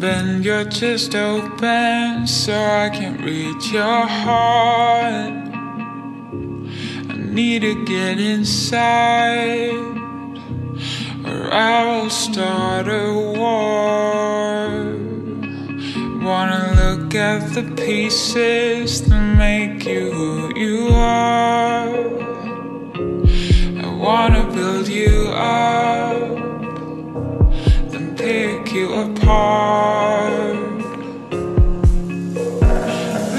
Bend your chest open so I can reach your heart. I need to get inside, or I'll start a war. Wanna look at the pieces that make you who you are. Apart.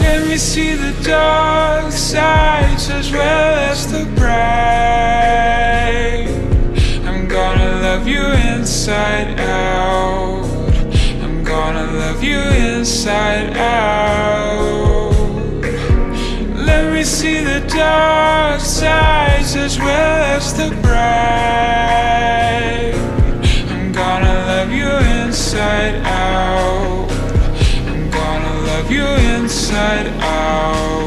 Let me see the dark sides as well as the bright. I'm gonna love you inside out. I'm gonna love you inside out. Let me see the dark sides as well as the bright. I'm gonna love you inside out. I'm gonna love you inside out.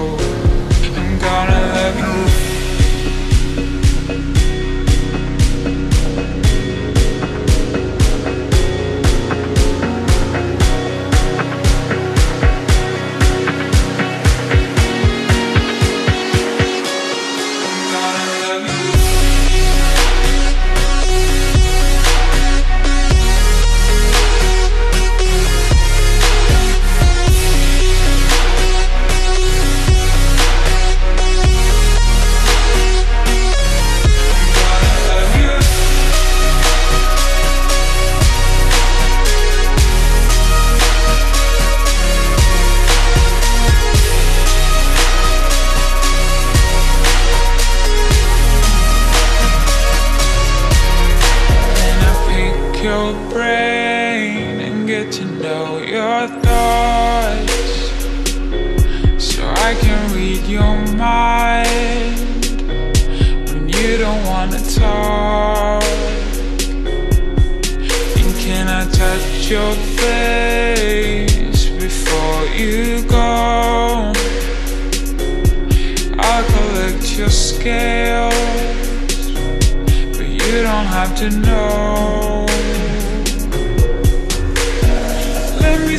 Your brain and get to know your thoughts So I can read your mind when you don't wanna talk And can I touch your face before you go? I'll collect your scales but you don't have to know.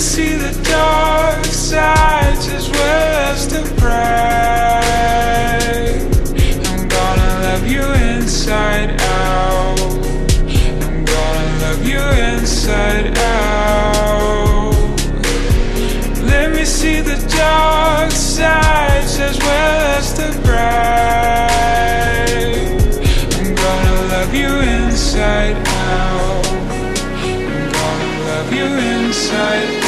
See the dark sides as well as the bright. I'm gonna love you inside out. I'm gonna love you inside out. Let me see the dark sides as well as the bright. I'm gonna love you inside out. I'm gonna love you inside